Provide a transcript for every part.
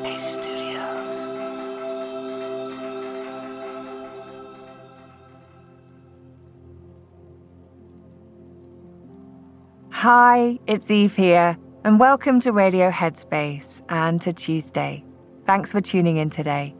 Headspace Studios. Hi, it's Eve here, and welcome to Radio Headspace and to Tuesday. Thanks for tuning in today.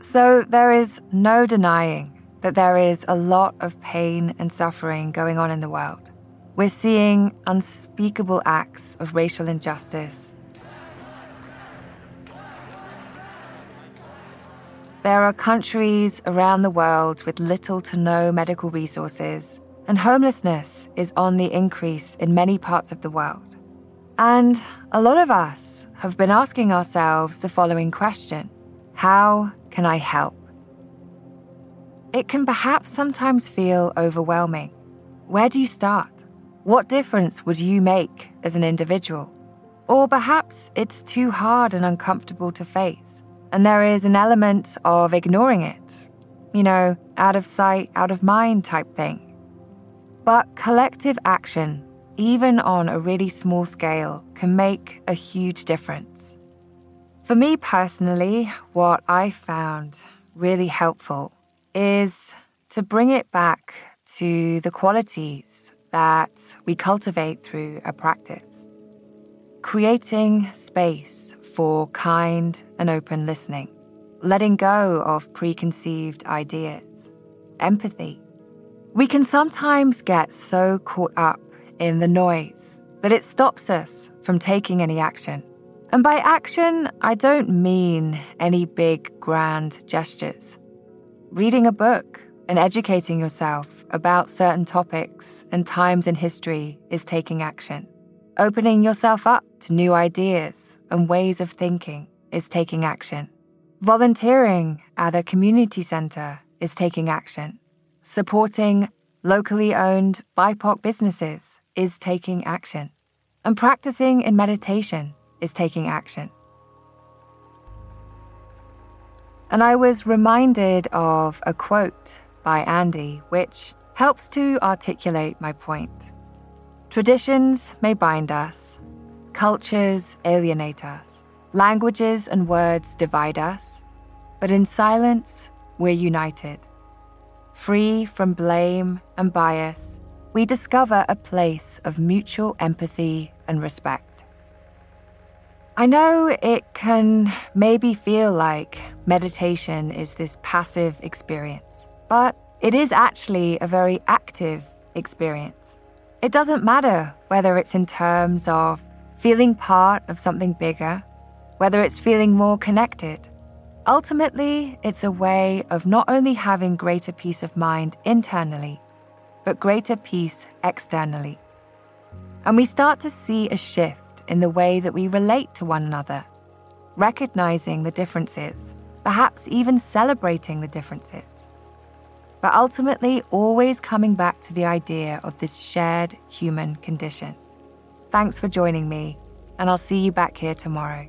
So, there is no denying that there is a lot of pain and suffering going on in the world. We're seeing unspeakable acts of racial injustice. There are countries around the world with little to no medical resources, and homelessness is on the increase in many parts of the world. And a lot of us have been asking ourselves the following question How can I help? It can perhaps sometimes feel overwhelming. Where do you start? What difference would you make as an individual? Or perhaps it's too hard and uncomfortable to face, and there is an element of ignoring it. You know, out of sight, out of mind type thing. But collective action, even on a really small scale, can make a huge difference. For me personally, what I found really helpful is to bring it back to the qualities that we cultivate through a practice. Creating space for kind and open listening, letting go of preconceived ideas, empathy. We can sometimes get so caught up in the noise that it stops us from taking any action. And by action, I don't mean any big, grand gestures. Reading a book and educating yourself about certain topics and times in history is taking action. Opening yourself up to new ideas and ways of thinking is taking action. Volunteering at a community center is taking action. Supporting locally owned BIPOC businesses is taking action. And practicing in meditation is taking action. And I was reminded of a quote by Andy, which helps to articulate my point. Traditions may bind us, cultures alienate us, languages and words divide us, but in silence, we're united. Free from blame and bias, we discover a place of mutual empathy and respect. I know it can maybe feel like meditation is this passive experience, but it is actually a very active experience. It doesn't matter whether it's in terms of feeling part of something bigger, whether it's feeling more connected. Ultimately, it's a way of not only having greater peace of mind internally, but greater peace externally. And we start to see a shift in the way that we relate to one another, recognizing the differences, perhaps even celebrating the differences but ultimately always coming back to the idea of this shared human condition. Thanks for joining me, and I'll see you back here tomorrow.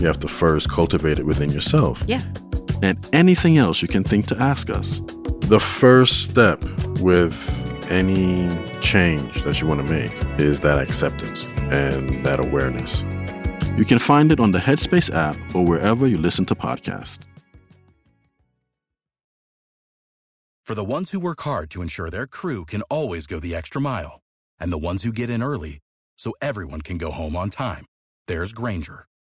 you have to first cultivate it within yourself. Yeah. and anything else you can think to ask us. The first step with any change that you want to make is that acceptance and that awareness. You can find it on the Headspace app or wherever you listen to podcasts. For the ones who work hard to ensure their crew can always go the extra mile, and the ones who get in early so everyone can go home on time, there's Grainger,